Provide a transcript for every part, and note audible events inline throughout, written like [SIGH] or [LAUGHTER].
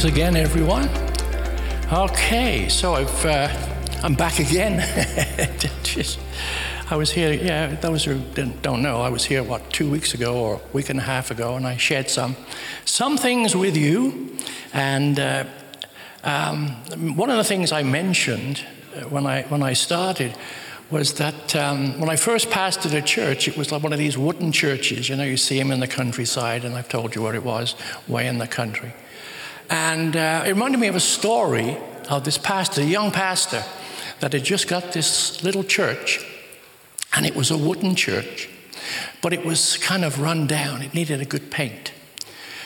Greetings again, everyone. Okay, so I've, uh, I'm back again. [LAUGHS] Just, I was here, yeah, those who don't know, I was here, what, two weeks ago or a week and a half ago, and I shared some, some things with you. And uh, um, one of the things I mentioned uh, when I, when I started was that um, when I first pastored a church, it was like one of these wooden churches. You know, you see them in the countryside, and I've told you where it was, way in the country. And uh, it reminded me of a story of this pastor, a young pastor, that had just got this little church. And it was a wooden church, but it was kind of run down. It needed a good paint.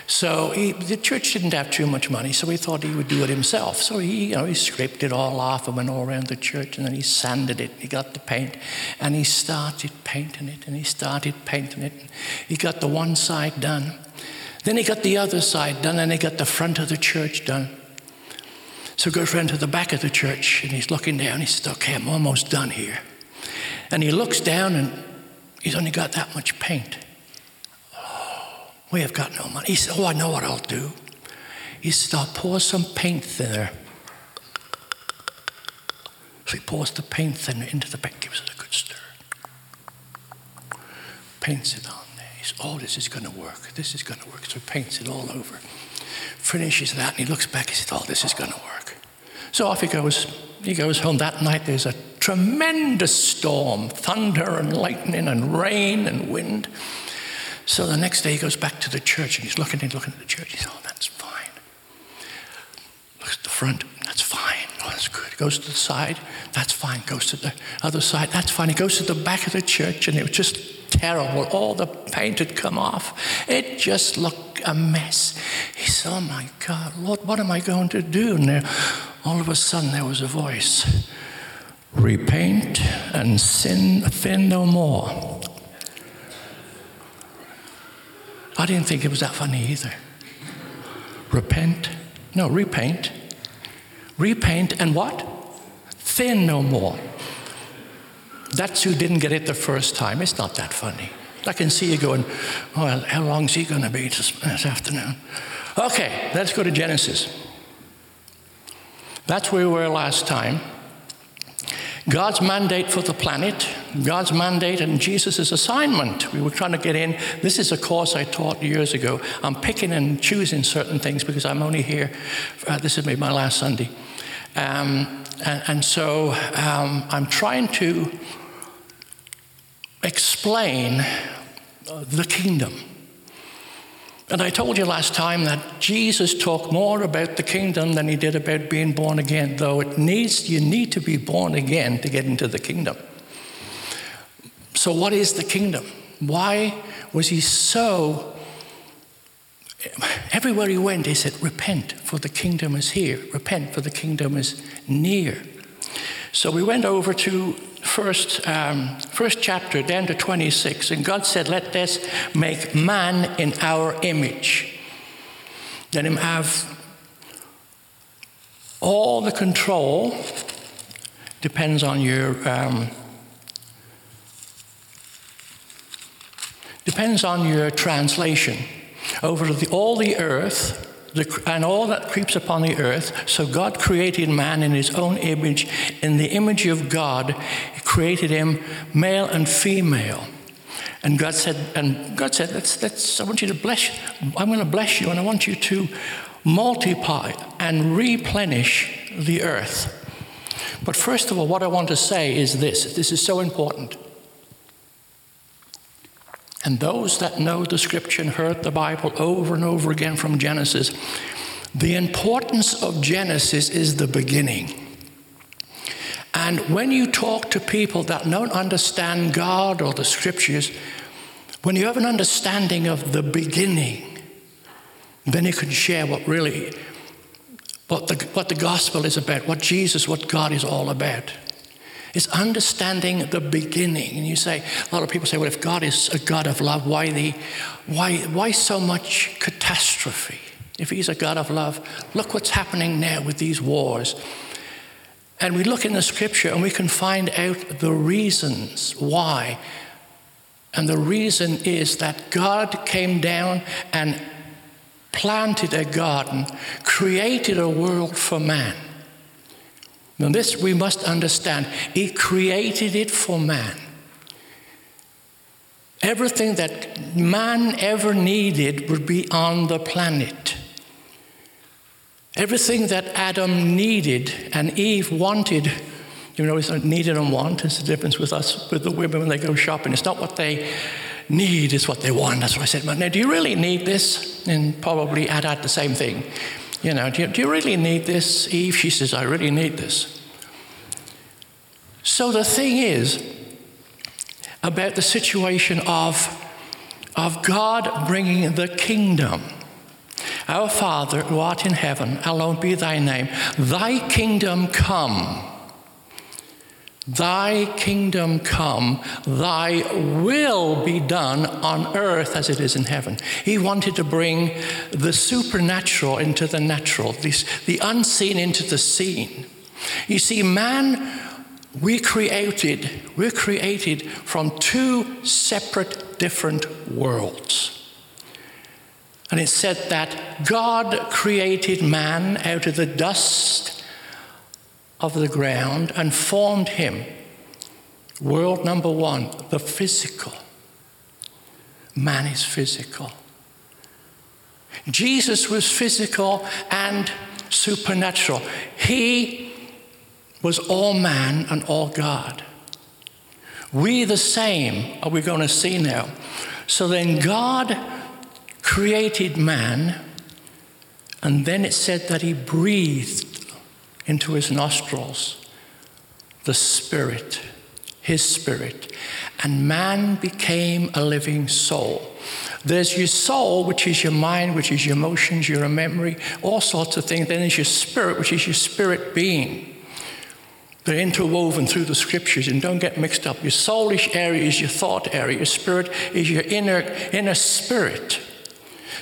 So he, the church didn't have too much money, so he thought he would do it himself. So he, you know, he scraped it all off and went all around the church, and then he sanded it. He got the paint, and he started painting it, and he started painting it. He got the one side done, then he got the other side done, and he got the front of the church done. So goes round to the back of the church, and he's looking down. He says, Okay, I'm almost done here. And he looks down, and he's only got that much paint. Oh, we have got no money. He said, Oh, I know what I'll do. He said, I'll pour some paint thinner. So he pours the paint thinner into the paint, gives it a good stir, paints it on Oh, this is going to work. This is going to work. So he paints it all over. Finishes that and he looks back and says, Oh, this is going to work. So off he goes. He goes home that night. There's a tremendous storm thunder and lightning and rain and wind. So the next day he goes back to the church and he's looking and looking at the church. He says, Oh, that's fine. Looks at the front. That's fine. Oh, that's good. Goes to the side. That's fine. Goes to the other side. That's fine. It goes to the back of the church and it was just terrible. All the paint had come off. It just looked a mess. He said, Oh my God, Lord, what am I going to do? And there, all of a sudden there was a voice Repaint and sin, sin no more. I didn't think it was that funny either. Repent, no, repaint. Repaint and what? Thin no more. That's who didn't get it the first time. It's not that funny. I can see you going, well, how long is he going to be this, this afternoon? Okay, let's go to Genesis. That's where we were last time. God's mandate for the planet, God's mandate and Jesus' assignment. We were trying to get in. This is a course I taught years ago. I'm picking and choosing certain things because I'm only here. Uh, this is maybe my last Sunday. Um, and, and, so um, I'm trying to explain uh, the kingdom. And I told you last time that Jesus talked more about the kingdom than he did about being born again, though it needs you need to be born again to get into the kingdom. So what is the kingdom? Why was he so everywhere he went he said repent for the kingdom is here, repent for the kingdom is near. So we went over to first, um, first chapter down to 26, and God said, Let us make man in our image. Let him have all the control, depends on your. Um, depends on your translation over the, all the earth the, and all that creeps upon the earth. So God created man in his own image. In the image of God, he created him male and female. And God said, and God said, let's, let's, I want you to bless, I'm going to bless you, and I want you to multiply and replenish the earth. But first of all, what I want to say is this this is so important. And those that know the scripture and heard the Bible over and over again from Genesis, the importance of Genesis is the beginning. And when you talk to people that don't understand God or the scriptures, when you have an understanding of the beginning, then you can share what really what the, what the gospel is about, what Jesus, what God is all about. It's understanding the beginning. And you say, a lot of people say, well, if God is a God of love, why, the, why, why so much catastrophe? If He's a God of love, look what's happening now with these wars. And we look in the scripture and we can find out the reasons why. And the reason is that God came down and planted a garden, created a world for man. Now, this we must understand. He created it for man. Everything that man ever needed would be on the planet. Everything that Adam needed and Eve wanted, you know, it's not needed and want. It's the difference with us, with the women when they go shopping. It's not what they need, it's what they want. That's what I said. Now, do you really need this? And probably add the same thing. You know, do you, do you really need this, Eve? She says, I really need this. So the thing is about the situation of, of God bringing the kingdom. Our Father, who art in heaven, hallowed be thy name. Thy kingdom come. Thy kingdom come, thy will be done on earth as it is in heaven. He wanted to bring the supernatural into the natural, the unseen into the seen. You see, man, we created, we're created from two separate, different worlds. And it said that God created man out of the dust of the ground and formed him. World number one, the physical. Man is physical. Jesus was physical and supernatural. He was all man and all God. We the same are we going to see now. So then God created man, and then it said that he breathed into his nostrils the Spirit, his Spirit, and man became a living soul. There's your soul, which is your mind, which is your emotions, your memory, all sorts of things. Then there's your spirit, which is your spirit being. They're interwoven through the scriptures and don't get mixed up. Your soulish area is your thought area, your spirit is your inner, inner spirit.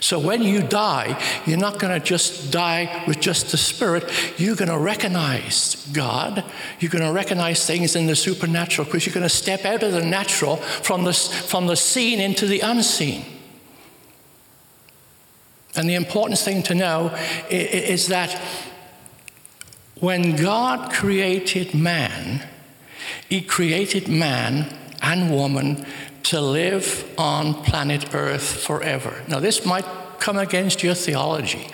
So when you die, you're not going to just die with just the spirit. You're going to recognize God. You're going to recognize things in the supernatural because you're going to step out of the natural from the, from the seen into the unseen. And the important thing to know is that when God created man, He created man and woman to live on planet Earth forever. Now, this might come against your theology.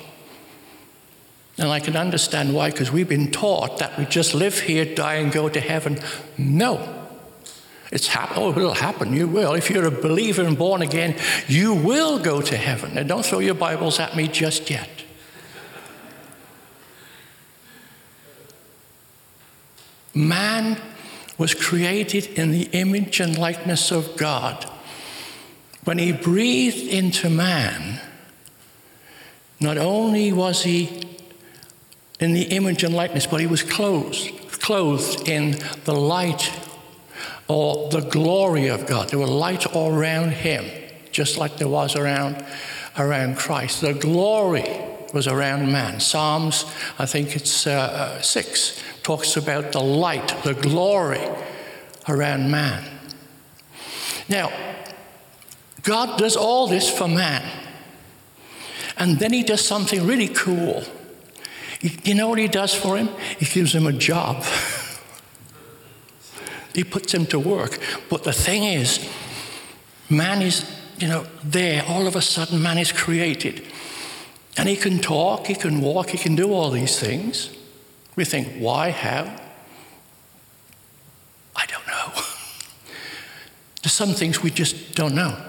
And I can understand why, because we've been taught that we just live here, die, and go to heaven. No. It's hap- oh, it'll happen. You will. If you're a believer and born again, you will go to heaven. And don't throw your Bibles at me just yet. Man was created in the image and likeness of God. When he breathed into man, not only was he in the image and likeness, but he was clothed, clothed in the light or the glory of God. There was light all around him, just like there was around, around Christ. The glory was around man. Psalms, I think it's uh, uh, 6, talks about the light, the glory around man. Now, God does all this for man. And then he does something really cool. You know what he does for him? He gives him a job. [LAUGHS] he puts him to work. But the thing is, man is, you know, there. All of a sudden, man is created. And he can talk, he can walk, he can do all these things. We think, why, how? I don't know. [LAUGHS] There's some things we just don't know.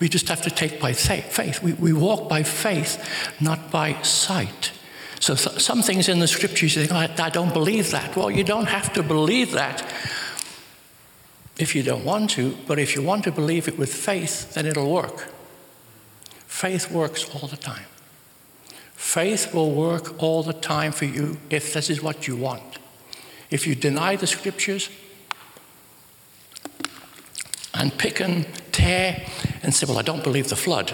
We just have to take by faith. We, we walk by faith, not by sight. So, th- some things in the scriptures, you think, I, I don't believe that. Well, you don't have to believe that if you don't want to, but if you want to believe it with faith, then it'll work. Faith works all the time. Faith will work all the time for you if this is what you want. If you deny the scriptures and pick and tear and say, Well, I don't believe the flood.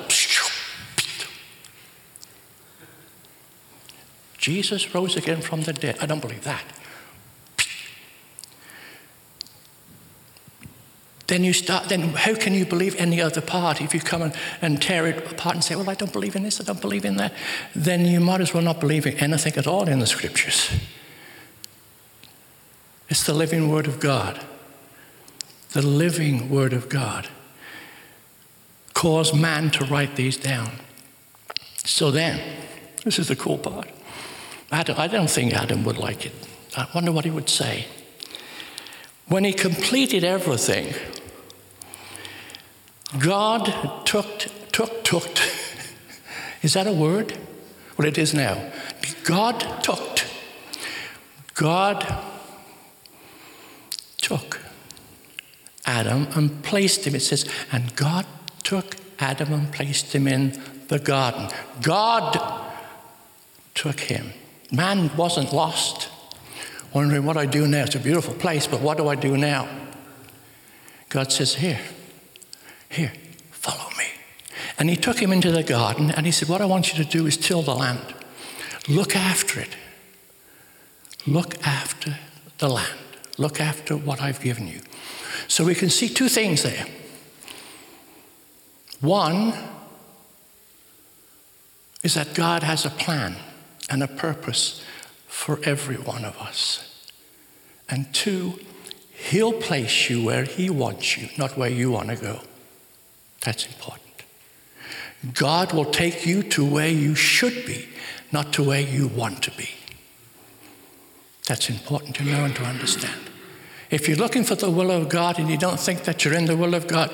Jesus rose again from the dead. I don't believe that. Then you start, then how can you believe any other part if you come and, and tear it apart and say, well, I don't believe in this, I don't believe in that? Then you might as well not believe in anything at all in the scriptures. It's the living word of God. The living word of God caused man to write these down. So then, this is the cool part. I don't think Adam would like it. I wonder what he would say. When he completed everything, God took, took, took. [LAUGHS] Is that a word? Well, it is now. God took. God took Adam and placed him. It says, and God took Adam and placed him in the garden. God took him. Man wasn't lost, wondering what I do now. It's a beautiful place, but what do I do now? God says, Here, here, follow me. And he took him into the garden and he said, What I want you to do is till the land. Look after it. Look after the land. Look after what I've given you. So we can see two things there. One is that God has a plan and a purpose for every one of us. And two, He'll place you where He wants you, not where you want to go. That's important. God will take you to where you should be, not to where you want to be. That's important to know and to understand. If you're looking for the will of God and you don't think that you're in the will of God,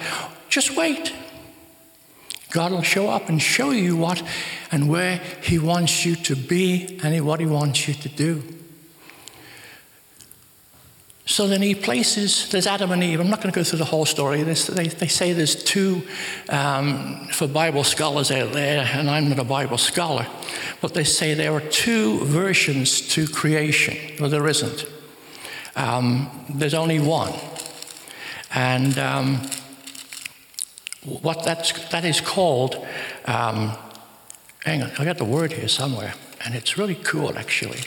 just wait. God will show up and show you what and where He wants you to be and what He wants you to do. So then he places, there's Adam and Eve. I'm not going to go through the whole story. They, they say there's two, um, for Bible scholars out there, and I'm not a Bible scholar, but they say there are two versions to creation. Well, there isn't. Um, there's only one. And um, what that's, that is called, um, hang on, I got the word here somewhere, and it's really cool actually.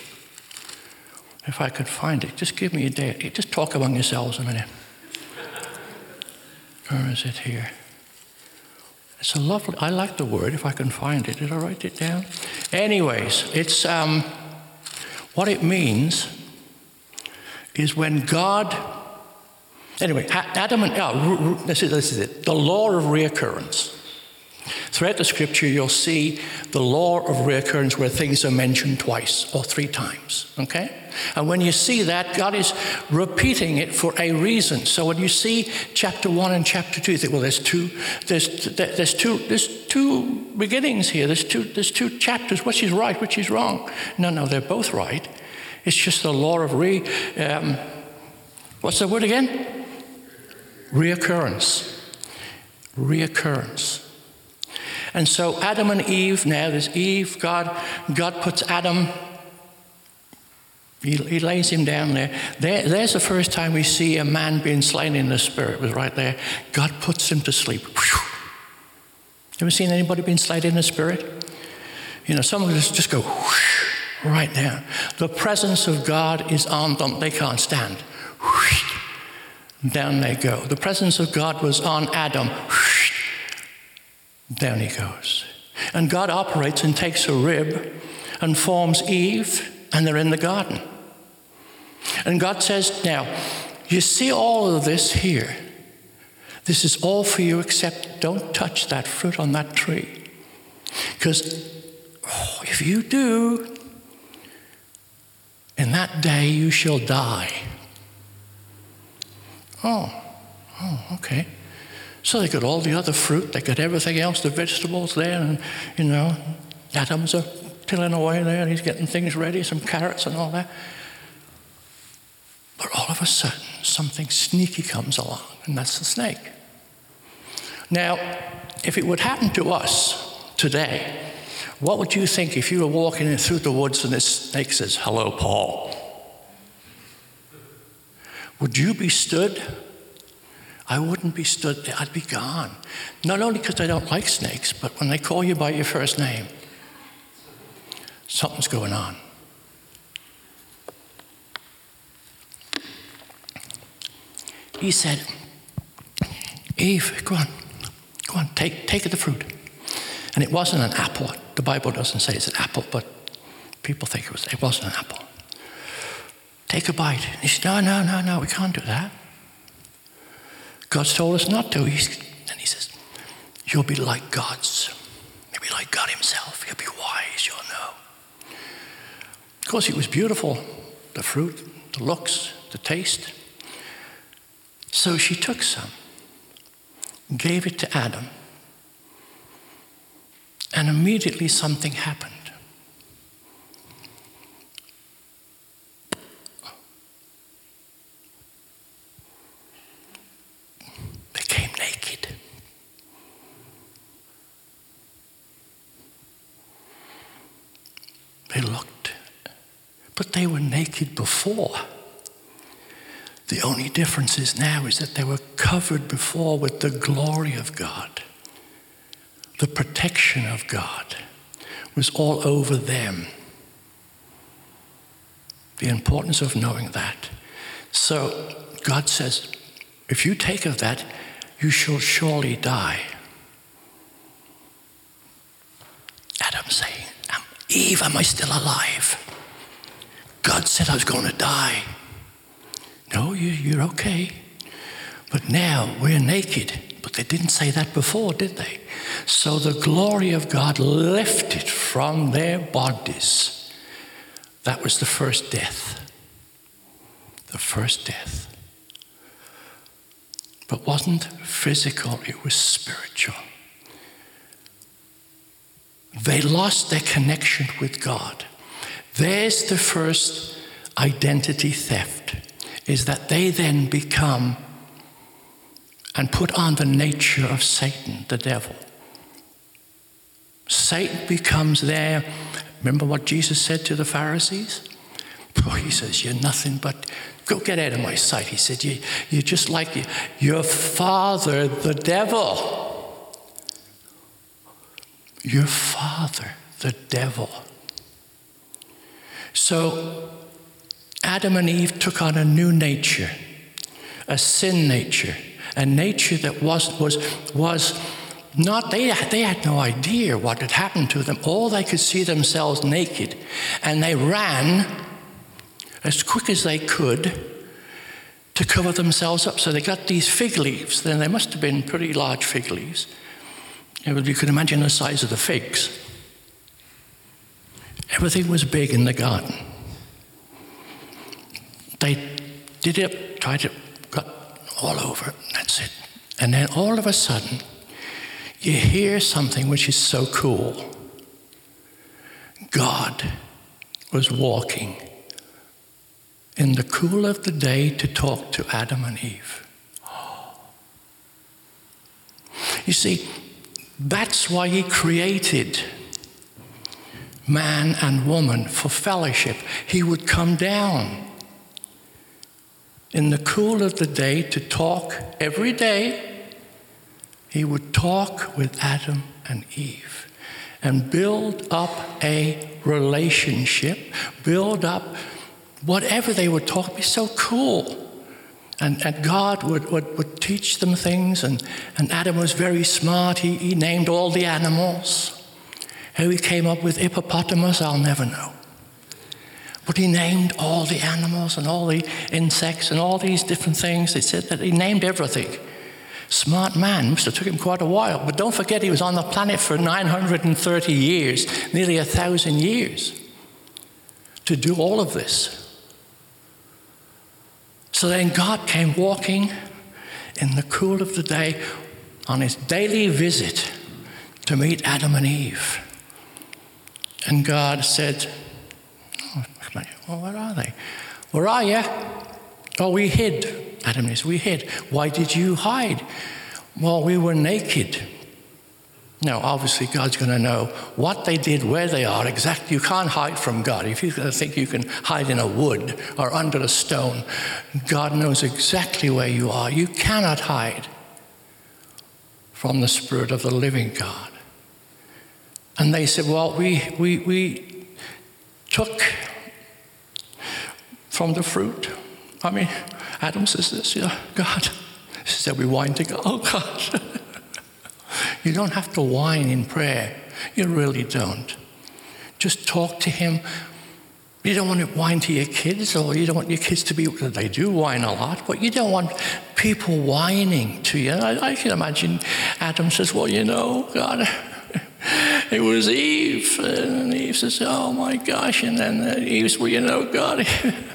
If I could find it, just give me a day. Just talk among yourselves a minute. Where is it here? It's a lovely, I like the word if I can find it. Did I write it down? Anyways, it's um, what it means is when God, anyway, Adam and, oh, this, is, this is it, the law of reoccurrence. Throughout the scripture, you'll see the law of reoccurrence where things are mentioned twice or three times, okay? And when you see that, God is repeating it for a reason. So when you see chapter one and chapter two, you think, well, there's two, there's, there's two, there's two beginnings here. There's two, there's two chapters. Which is right? Which is wrong? No, no, they're both right. It's just the law of re. Um, what's the word again? Reoccurrence. Reoccurrence. And so Adam and Eve, now there's Eve, God, God puts Adam, he, he lays him down there. there. There's the first time we see a man being slain in the spirit, it was right there. God puts him to sleep. Whew. Ever seen anybody being slain in the spirit? You know, some of us just go whoosh, right there. The presence of God is on them. They can't stand. Whoosh, down they go. The presence of God was on Adam. Down he goes. And God operates and takes a rib and forms Eve, and they're in the garden. And God says, Now, you see all of this here. This is all for you, except don't touch that fruit on that tree. Because oh, if you do, in that day you shall die. Oh, oh, okay. So they got all the other fruit, they got everything else, the vegetables there, and you know, Adams are tilling away there, and he's getting things ready, some carrots and all that. But all of a sudden, something sneaky comes along, and that's the snake. Now, if it would happen to us today, what would you think if you were walking through the woods and this snake says, Hello, Paul? Would you be stood I wouldn't be stood there, I'd be gone. Not only because I don't like snakes, but when they call you by your first name, something's going on. He said, Eve, go on, go on, take, take the fruit. And it wasn't an apple. The Bible doesn't say it's an apple, but people think it was. It wasn't an apple. Take a bite. And he said, No, no, no, no, we can't do that. God's told us not to. He's, and he says, You'll be like gods. You'll be like God Himself. You'll be wise. You'll know. Of course, it was beautiful the fruit, the looks, the taste. So she took some, gave it to Adam, and immediately something happened. Became naked. They looked, but they were naked before. The only difference is now is that they were covered before with the glory of God. The protection of God was all over them. The importance of knowing that. So God says, if you take of that, you shall surely die. Adam saying, Eve, am I still alive? God said I was going to die. No, you, you're okay. But now we're naked. But they didn't say that before, did they? So the glory of God lifted from their bodies. That was the first death. The first death. But wasn't physical, it was spiritual. They lost their connection with God. There's the first identity theft, is that they then become and put on the nature of Satan, the devil. Satan becomes there. Remember what Jesus said to the Pharisees? Oh, he says, You're nothing but, go get out of my sight. He said, you, You're just like your father, the devil. Your father, the devil. So Adam and Eve took on a new nature, a sin nature, a nature that was, was, was not, they, they had no idea what had happened to them. All they could see themselves naked. And they ran as quick as they could to cover themselves up. So they got these fig leaves. Then they must have been pretty large fig leaves. You could imagine the size of the figs. Everything was big in the garden. They did it, tried it, got all over it, that's it. And then all of a sudden, you hear something which is so cool. God was walking in the cool of the day to talk to Adam and Eve. [GASPS] You see, that's why he created man and woman for fellowship. He would come down in the cool of the day to talk every day. He would talk with Adam and Eve and build up a relationship, build up whatever they would talk. Be so cool. And, and God would, would, would teach them things, and, and Adam was very smart. He, he named all the animals. How he came up with hippopotamus, I'll never know. But he named all the animals and all the insects and all these different things. They said that he named everything. Smart man, must have took him quite a while. But don't forget, he was on the planet for 930 years, nearly a thousand years, to do all of this. So then God came walking in the cool of the day on his daily visit to meet Adam and Eve. And God said, well, where are they? Where are you? Oh, we hid. Adam Eve, we hid. Why did you hide? Well, we were naked. Now, obviously, God's going to know what they did, where they are, exactly. You can't hide from God. If you think you can hide in a wood or under a stone, God knows exactly where you are. You cannot hide from the Spirit of the living God. And they said, Well, we, we, we took from the fruit. I mean, Adam says this, yeah, God, So we whine to God. Oh, God. [LAUGHS] you don't have to whine in prayer. You really don't. Just talk to Him. You don't want to whine to your kids, or you don't want your kids to be, they do whine a lot, but you don't want people whining to you. I, I can imagine Adam says, Well, you know, God, [LAUGHS] it was Eve. And Eve says, Oh my gosh. And then Eve says, Well, you know, God,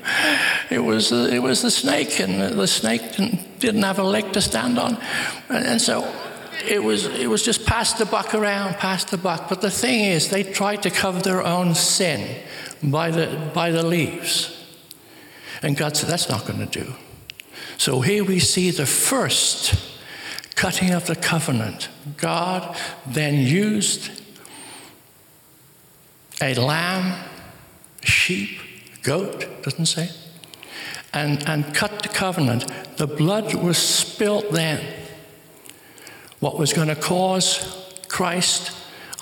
[LAUGHS] it was, uh, it was the snake, and the snake didn't, didn't have a leg to stand on. And, and so it was, it was just pass the buck around, pass the buck. But the thing is, they tried to cover their own sin by the, by the leaves. And God said, That's not going to do. So here we see the first cutting of the covenant. God then used a lamb, sheep, goat, doesn't say, and, and cut the covenant. The blood was spilt then. What was going to cause Christ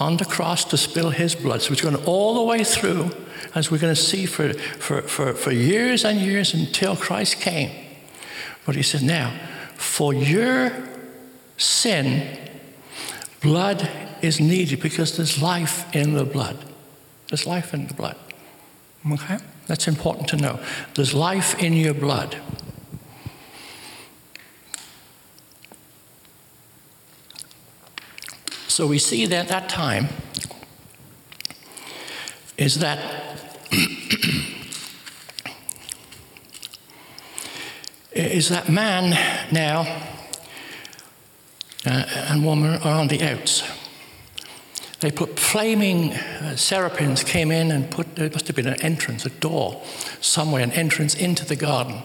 on the cross to spill his blood. So it's going all the way through, as we're going to see for, for, for, for years and years until Christ came. But he said, now, for your sin, blood is needed because there's life in the blood. There's life in the blood. Okay? That's important to know. There's life in your blood. So we see that that time is that [CLEARS THROAT] is that man now uh, and woman are on the outs. They put flaming uh, seraphims came in and put there must have been an entrance, a door somewhere, an entrance into the garden,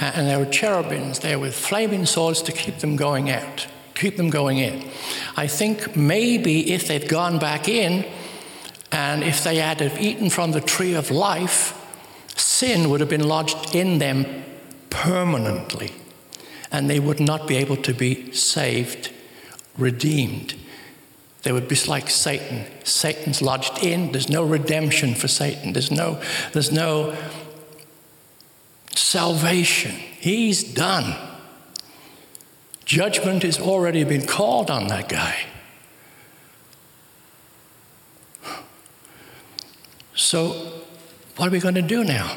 uh, and there were cherubims there with flaming swords to keep them going out keep them going in. I think maybe if they'd gone back in and if they had eaten from the tree of life, sin would have been lodged in them permanently and they would not be able to be saved, redeemed. They would be like Satan. Satan's lodged in. There's no redemption for Satan. There's no, there's no salvation. He's done. Judgment has already been called on that guy. So, what are we going to do now?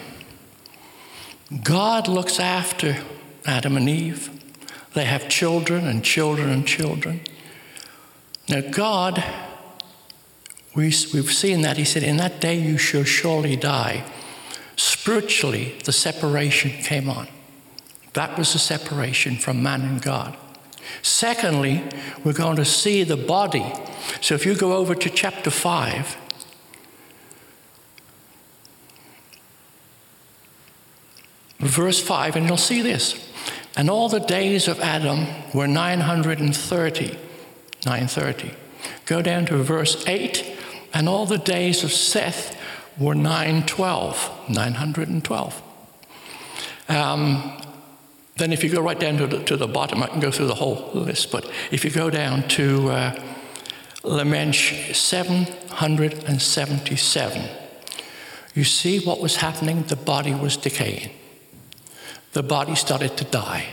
God looks after Adam and Eve. They have children and children and children. Now, God, we, we've seen that. He said, In that day you shall surely die. Spiritually, the separation came on. That was the separation from man and God. Secondly, we're going to see the body. So if you go over to chapter 5, verse 5, and you'll see this. And all the days of Adam were 930. 930. Go down to verse 8, and all the days of Seth were 912. 912. Um, then, if you go right down to the, to the bottom, I can go through the whole list, but if you go down to uh, Lamech 777, you see what was happening? The body was decaying. The body started to die.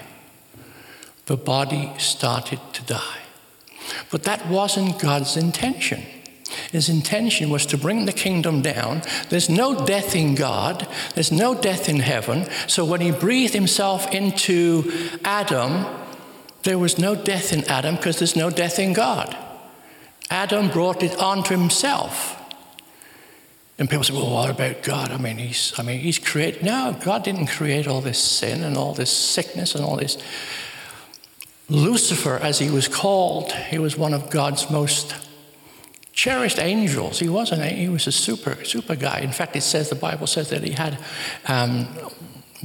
The body started to die. But that wasn't God's intention. His intention was to bring the kingdom down. There's no death in God, there's no death in heaven. So when he breathed himself into Adam, there was no death in Adam because there's no death in God. Adam brought it onto himself. And people say, well, what about God? I mean, he's, I mean, he's created. No, God didn't create all this sin and all this sickness and all this. Lucifer, as he was called, he was one of God's most cherished angels. He wasn't. He was a super super guy. In fact, it says the Bible says that he had. Um,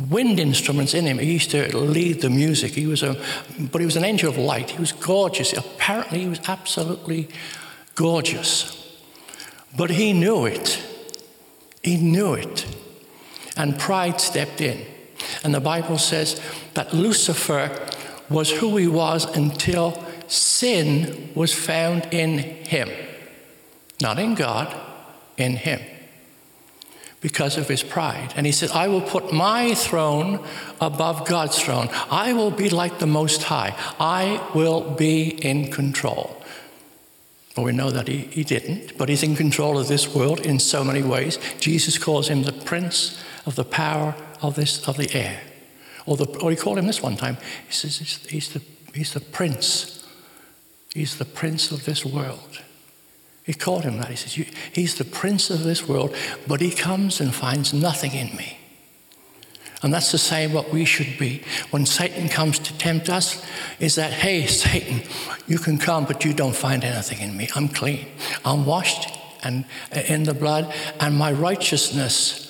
wind instruments in him. He used to lead the music. He was a, but he was an angel of light. He was gorgeous. Apparently, he was absolutely gorgeous. But he knew it. He knew it. And pride stepped in. And the Bible says that Lucifer was who he was until sin was found in him. Not in God, in Him. because of his pride. And he said, I will put my throne above God's throne. I will be like the Most High. I will be in control. Well, we know that he, he didn't, but he's in control of this world in so many ways. Jesus calls him the prince of the power of, this, of the air. Or, the, or he called him this one time. He says he's, he's, the, he's the prince. He's the prince of this world. He called him that. He says, He's the prince of this world, but he comes and finds nothing in me. And that's the same what we should be. When Satan comes to tempt us, is that, hey, Satan, you can come, but you don't find anything in me. I'm clean. I'm washed and uh, in the blood, and my righteousness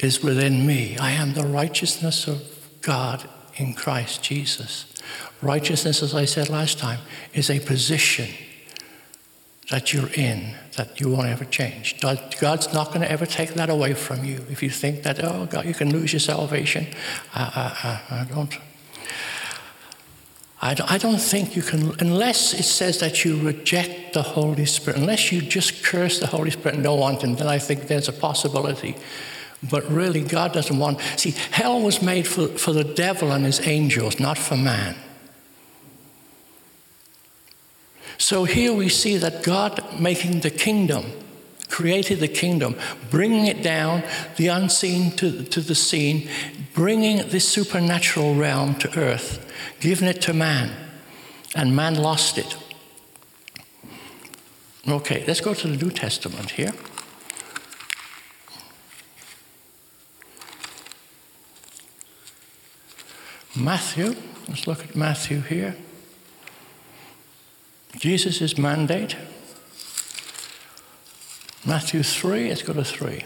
is within me. I am the righteousness of God in Christ Jesus. Righteousness, as I said last time, is a position that you're in that you won't ever change. God's not going to ever take that away from you. If you think that, oh, God, you can lose your salvation, I, I, I don't. I don't think you can, unless it says that you reject the Holy Spirit, unless you just curse the Holy Spirit and don't want Him, then I think there's a possibility. But really, God doesn't want. See, hell was made for, for the devil and his angels, not for man. So here we see that God making the kingdom, created the kingdom, bringing it down, the unseen to, to the seen, bringing this supernatural realm to earth, giving it to man, and man lost it. Okay, let's go to the New Testament here. Matthew, let's look at Matthew here. Jesus' mandate. Matthew 3, let's go to 3.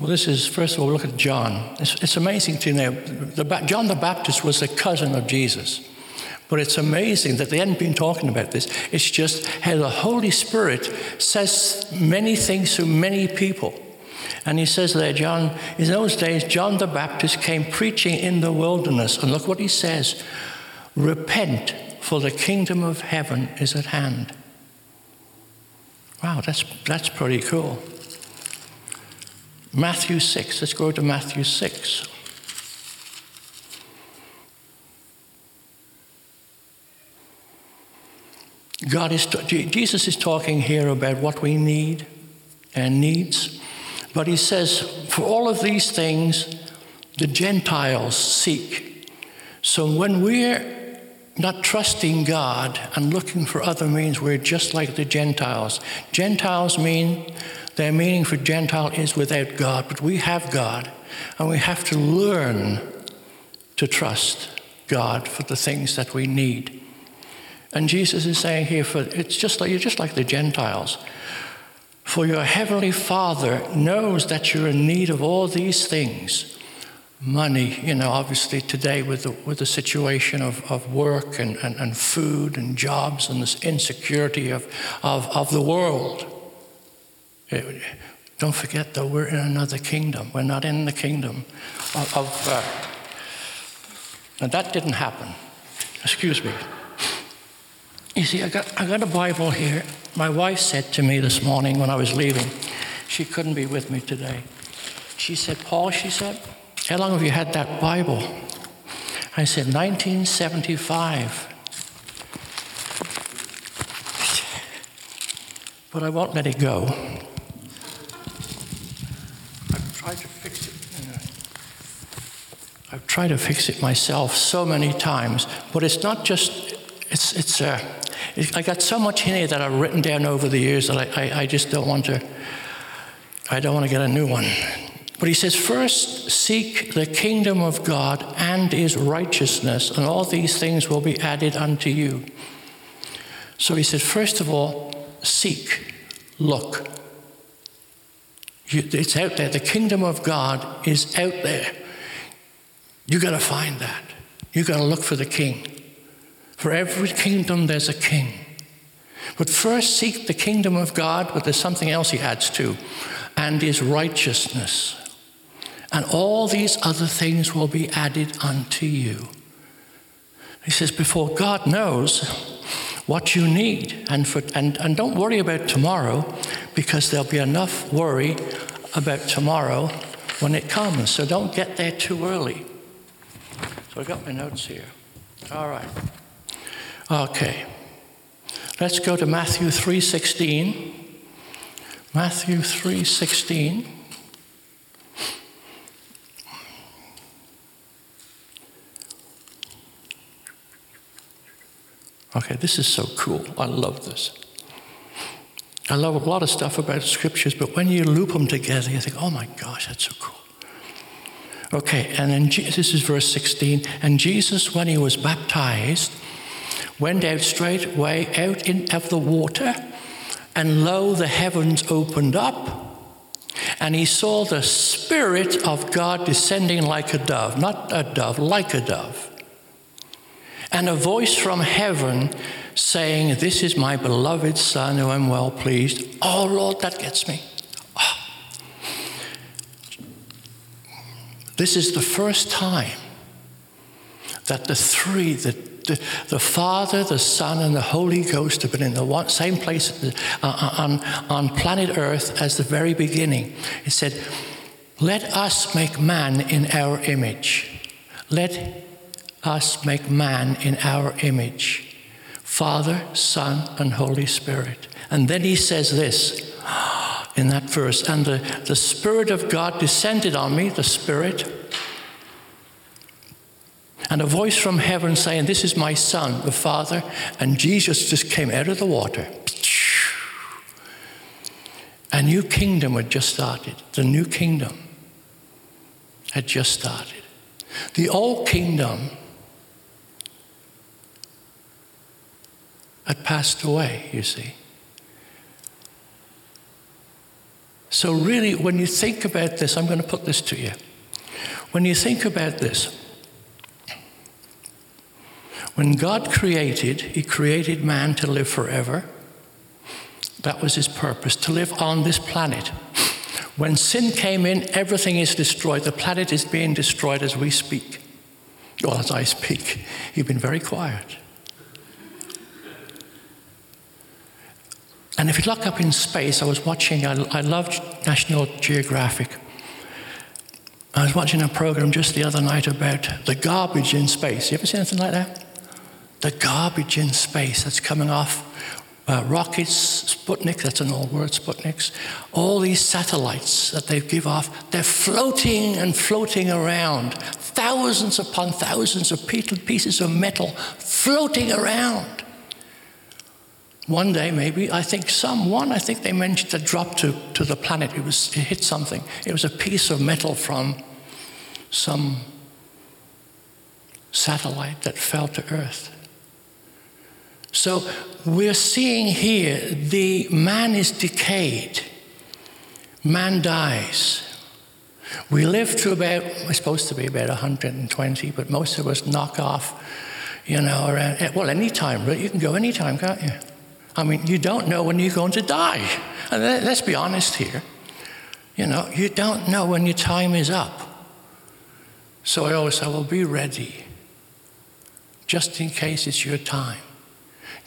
Well, this is, first of all, look at John. It's, it's amazing to know. The, John the Baptist was a cousin of Jesus. But it's amazing that they hadn't been talking about this. It's just how the Holy Spirit says many things to many people. And he says there, John, in those days, John the Baptist came preaching in the wilderness. And look what he says Repent, for the kingdom of heaven is at hand. Wow, that's, that's pretty cool. Matthew 6, let's go to Matthew 6. God is, Jesus is talking here about what we need and needs. But he says, for all of these things, the Gentiles seek. So when we're not trusting God and looking for other means, we're just like the Gentiles. Gentiles mean, their meaning for Gentile is without God, but we have God, and we have to learn to trust God for the things that we need. And Jesus is saying here, for it's just like you're just like the Gentiles. For your heavenly Father knows that you're in need of all these things. Money, you know, obviously today with the, with the situation of, of work and, and, and food and jobs and this insecurity of, of, of the world. It, don't forget, though, we're in another kingdom. We're not in the kingdom of. of uh, and that didn't happen. Excuse me. You see, I got, I got a Bible here. My wife said to me this morning when I was leaving, she couldn't be with me today. She said, Paul, she said, how long have you had that Bible? I said, 1975. But I won't let it go. I've tried to fix it. I've tried to fix it myself so many times, but it's not just, it's, it's a, I got so much in here that I've written down over the years that I, I, I just don't want to, I don't want to get a new one. But he says, first seek the kingdom of God and his righteousness, and all these things will be added unto you. So he said, first of all, seek, look. It's out there. The kingdom of God is out there. You got to find that. You got to look for the king. For every kingdom, there's a king. But first seek the kingdom of God, but there's something else he adds to, and his righteousness. And all these other things will be added unto you. He says, before God knows what you need. And, for, and, and don't worry about tomorrow because there'll be enough worry about tomorrow when it comes. So don't get there too early. So I've got my notes here. All right. Okay. Let's go to Matthew 3:16. Matthew 3:16. Okay, this is so cool. I love this. I love a lot of stuff about scriptures, but when you loop them together, you think, oh my gosh, that's so cool. Okay, and then this is verse 16. And Jesus, when he was baptized, went out straightway out in, of the water, and lo, the heavens opened up, and he saw the Spirit of God descending like a dove, not a dove, like a dove. And a voice from heaven saying, This is my beloved Son who I'm well pleased. Oh, Lord, that gets me. Oh. This is the first time that the three, the, the, the, Father, the Son, and the Holy Ghost have been in the one, same place uh, uh, on, on planet Earth as the very beginning. It said, Let us make man in our image. Let us make man in our image. Father, Son, and Holy Spirit. And then he says this [GASPS] in that verse and the, the Spirit of God descended on me, the Spirit, and a voice from heaven saying, This is my Son, the Father. And Jesus just came out of the water. A new kingdom had just started. The new kingdom had just started. The old kingdom had passed away, you see. So, really, when you think about this, I'm going to put this to you. When you think about this, when God created, He created man to live forever. That was His purpose, to live on this planet. When sin came in, everything is destroyed. The planet is being destroyed as we speak. Or as I speak. You've been very quiet. And if you look up in space, I was watching, I, I loved National Geographic. I was watching a program just the other night about the garbage in space. You ever seen anything like that? The garbage in space that's coming off uh, rockets, Sputnik, that's an old word, Sputniks, all these satellites that they give off, they're floating and floating around. Thousands upon thousands of pieces of metal floating around. One day, maybe, I think some, one, I think they mentioned a drop to, to the planet. It, was, it hit something. It was a piece of metal from some satellite that fell to Earth. So we're seeing here the man is decayed, man dies. We live to about, we're supposed to be about 120, but most of us knock off, you know, around, eh, well, any time, you can go any time, can't you? I mean, you don't know when you're going to die. And let's be honest here. You know, you don't know when your time is up. So I always say, well, be ready, just in case it's your time.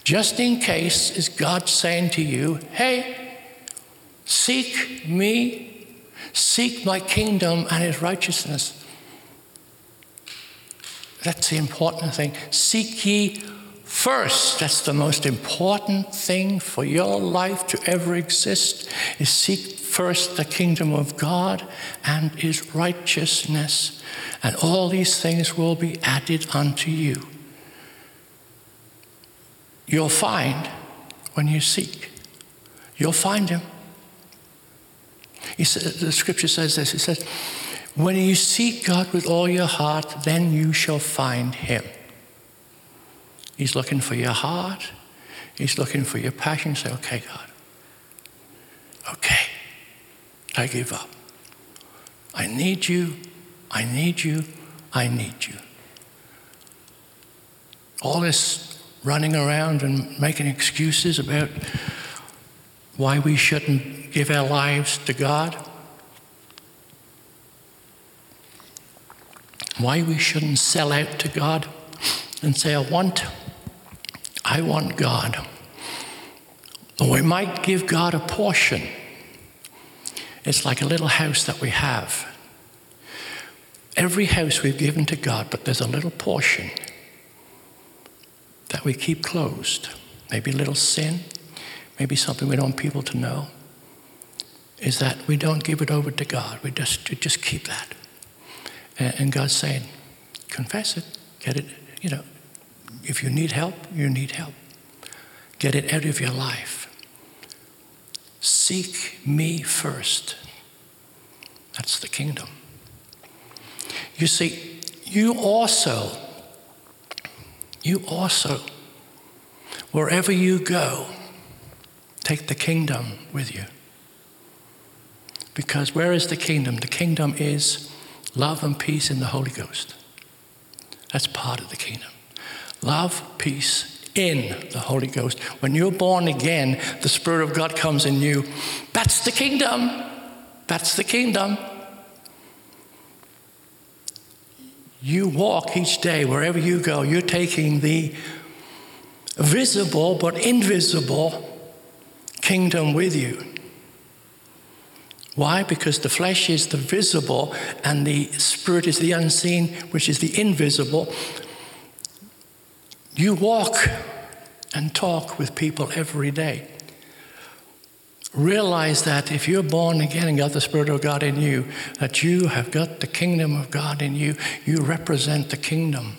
Just in case is God saying to you, hey, seek me, seek my kingdom and his righteousness. That's the important thing. Seek ye First, that's the most important thing for your life to ever exist, is seek first the kingdom of God and his righteousness, and all these things will be added unto you. You'll find when you seek, you'll find him. Says, the scripture says this it says, When you seek God with all your heart, then you shall find him. He's looking for your heart. He's looking for your passion. Say, okay, God. Okay. I give up. I need you. I need you. I need you. All this running around and making excuses about why we shouldn't give our lives to God, why we shouldn't sell out to God and say, I want I want God. we might give God a portion. It's like a little house that we have. Every house we've given to God, but there's a little portion that we keep closed. Maybe a little sin, maybe something we don't want people to know. Is that we don't give it over to God. We just, we just keep that. And, and God's saying, confess it, get it, you know, if you need help, you need help. Get it out of your life. Seek me first. That's the kingdom. You see, you also, you also, wherever you go, take the kingdom with you. Because where is the kingdom? The kingdom is love and peace in the Holy Ghost. That's part of the kingdom. Love, peace in the Holy Ghost. When you're born again, the Spirit of God comes in you. That's the kingdom. That's the kingdom. You walk each day, wherever you go, you're taking the visible but invisible kingdom with you. Why? Because the flesh is the visible and the spirit is the unseen, which is the invisible. You walk and talk with people every day. Realize that if you're born again and got the Spirit of God in you, that you have got the kingdom of God in you. You represent the kingdom.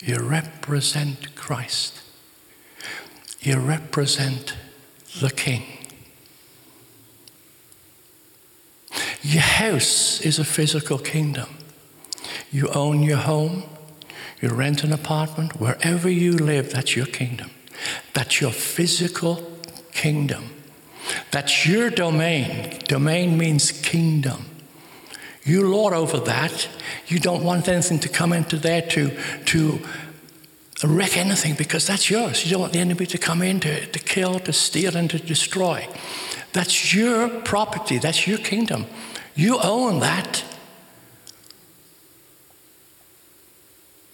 You represent Christ. You represent the King. Your house is a physical kingdom. You own your home, you rent an apartment, wherever you live, that's your kingdom. That's your physical kingdom. That's your domain. Domain means kingdom. You lord over that. You don't want anything to come into there to, to wreck anything because that's yours. You don't want the enemy to come in to, to kill, to steal, and to destroy. That's your property. That's your kingdom. You own that.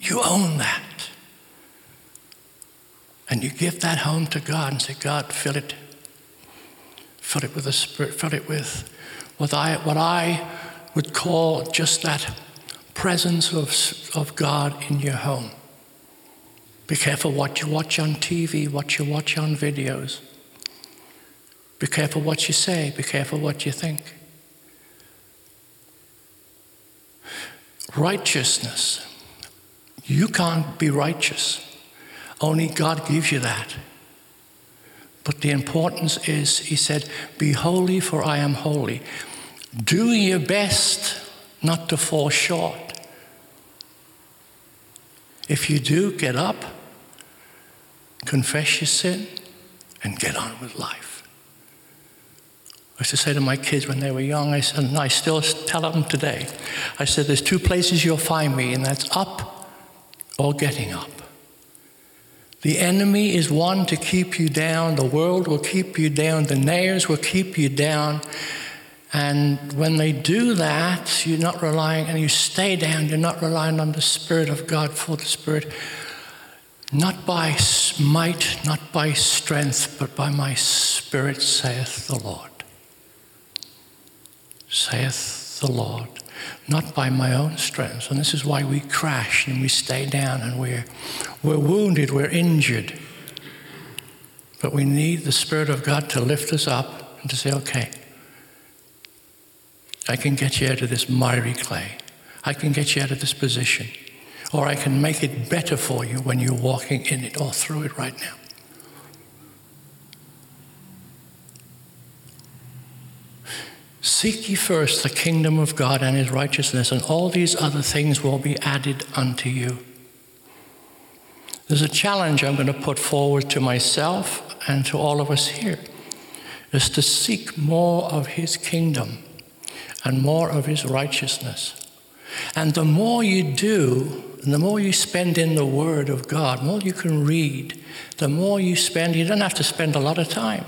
You own that. And you give that home to God and say, God, fill it. Fill it with the Spirit. Fill it with what I, what I would call just that presence of, of God in your home. Be careful what you watch on TV, what you watch on videos. Be careful what you say. Be careful what you think. Righteousness. You can't be righteous. Only God gives you that. But the importance is, he said, Be holy, for I am holy. Do your best not to fall short. If you do, get up, confess your sin, and get on with life. I used to say to my kids when they were young, I said, and I still tell them today, I said, there's two places you'll find me, and that's up or getting up. The enemy is one to keep you down, the world will keep you down, the nares will keep you down. And when they do that, you're not relying, and you stay down, you're not relying on the Spirit of God for the Spirit, not by might, not by strength, but by my Spirit, saith the Lord. Saith the Lord, not by my own strength. And this is why we crash and we stay down and we're, we're wounded, we're injured. But we need the Spirit of God to lift us up and to say, okay, I can get you out of this miry clay. I can get you out of this position. Or I can make it better for you when you're walking in it or through it right now. Seek ye first the kingdom of God and his righteousness, and all these other things will be added unto you. There's a challenge I'm going to put forward to myself and to all of us here is to seek more of his kingdom and more of his righteousness. And the more you do, and the more you spend in the Word of God, the more you can read, the more you spend, you don't have to spend a lot of time.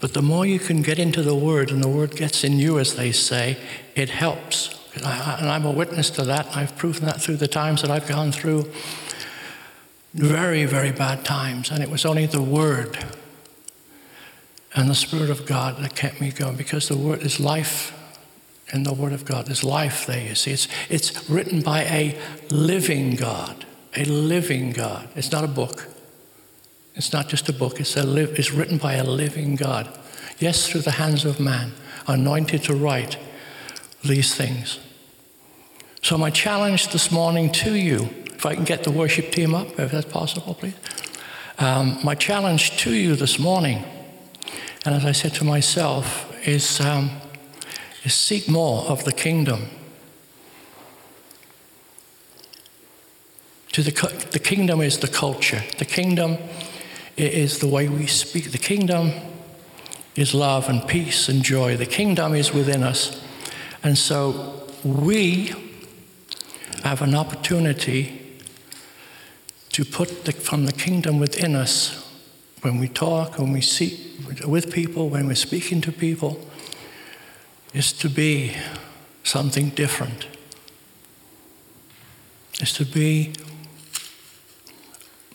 But the more you can get into the Word and the Word gets in you, as they say, it helps. And I'm a witness to that. I've proven that through the times that I've gone through very, very bad times, and it was only the Word and the Spirit of God that kept me going because the Word is life in the Word of God. There's life there, you see. It's, it's written by a living God, a living God. It's not a book. It's not just a book, it's, a live, it's written by a living God. Yes, through the hands of man, anointed to write these things. So, my challenge this morning to you, if I can get the worship team up, if that's possible, please. Um, my challenge to you this morning, and as I said to myself, is, um, is seek more of the kingdom. To the, the kingdom is the culture. The kingdom is the way we speak. The kingdom is love and peace and joy. The kingdom is within us. And so we have an opportunity to put the, from the kingdom within us when we talk, when we see with people, when we're speaking to people, is to be something different. Is to be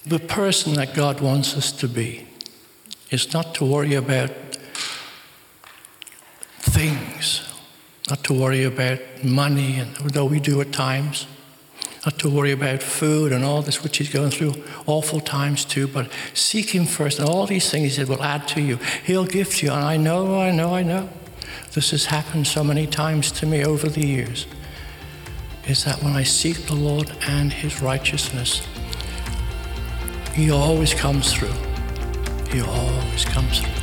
the person that God wants us to be. Is not to worry about things, not to worry about money, and though we do at times, not to worry about food and all this, which he's going through awful times too, but seek him first. And all these things he will add to you. He'll give to you. And I know, I know, I know. This has happened so many times to me over the years. Is that when I seek the Lord and his righteousness, he always comes through. He always comes through.